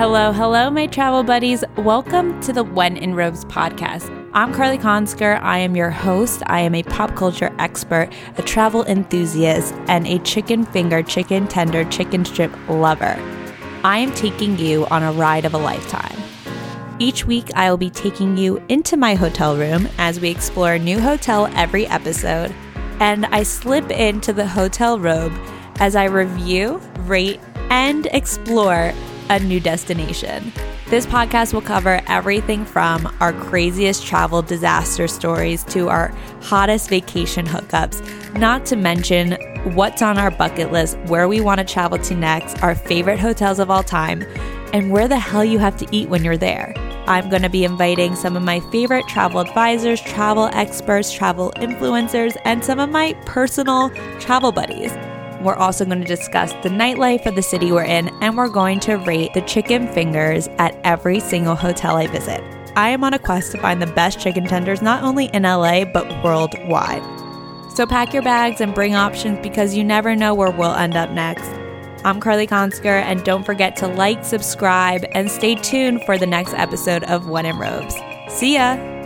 Hello, hello, my travel buddies. Welcome to the When in Robes podcast. I'm Carly Consker. I am your host. I am a pop culture expert, a travel enthusiast, and a chicken finger, chicken tender, chicken strip lover. I am taking you on a ride of a lifetime. Each week, I will be taking you into my hotel room as we explore a new hotel every episode, and I slip into the hotel robe as I review, rate, and explore a new destination. This podcast will cover everything from our craziest travel disaster stories to our hottest vacation hookups, not to mention what's on our bucket list, where we want to travel to next, our favorite hotels of all time, and where the hell you have to eat when you're there. I'm going to be inviting some of my favorite travel advisors, travel experts, travel influencers, and some of my personal travel buddies. We're also going to discuss the nightlife of the city we're in, and we're going to rate the chicken fingers at every single hotel I visit. I am on a quest to find the best chicken tenders not only in LA, but worldwide. So pack your bags and bring options because you never know where we'll end up next. I'm Carly Consker, and don't forget to like, subscribe, and stay tuned for the next episode of When in Robes. See ya!